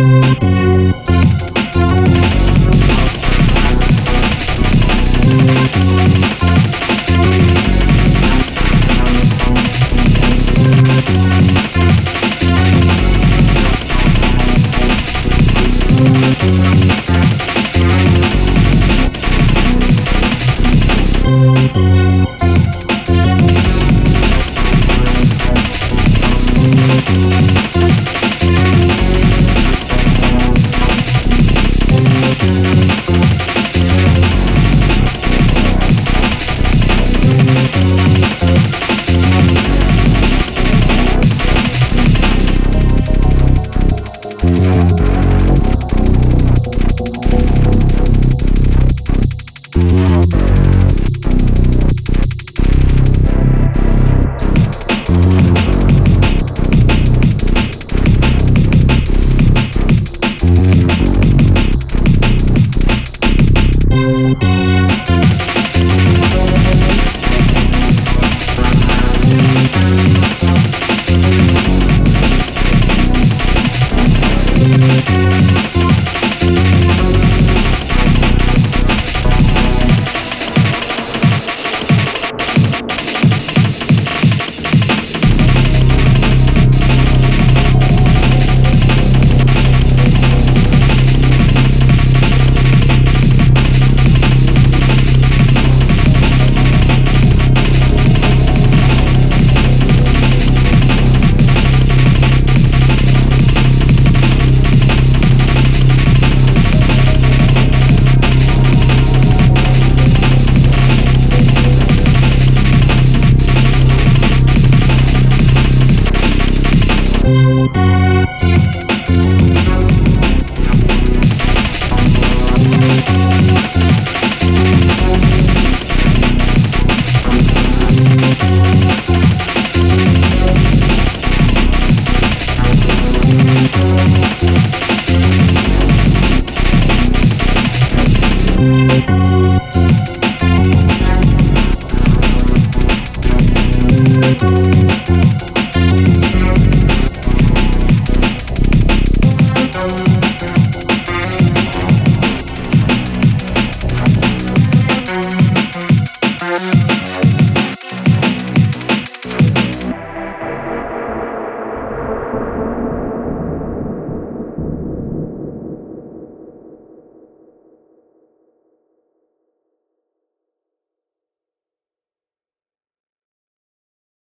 Música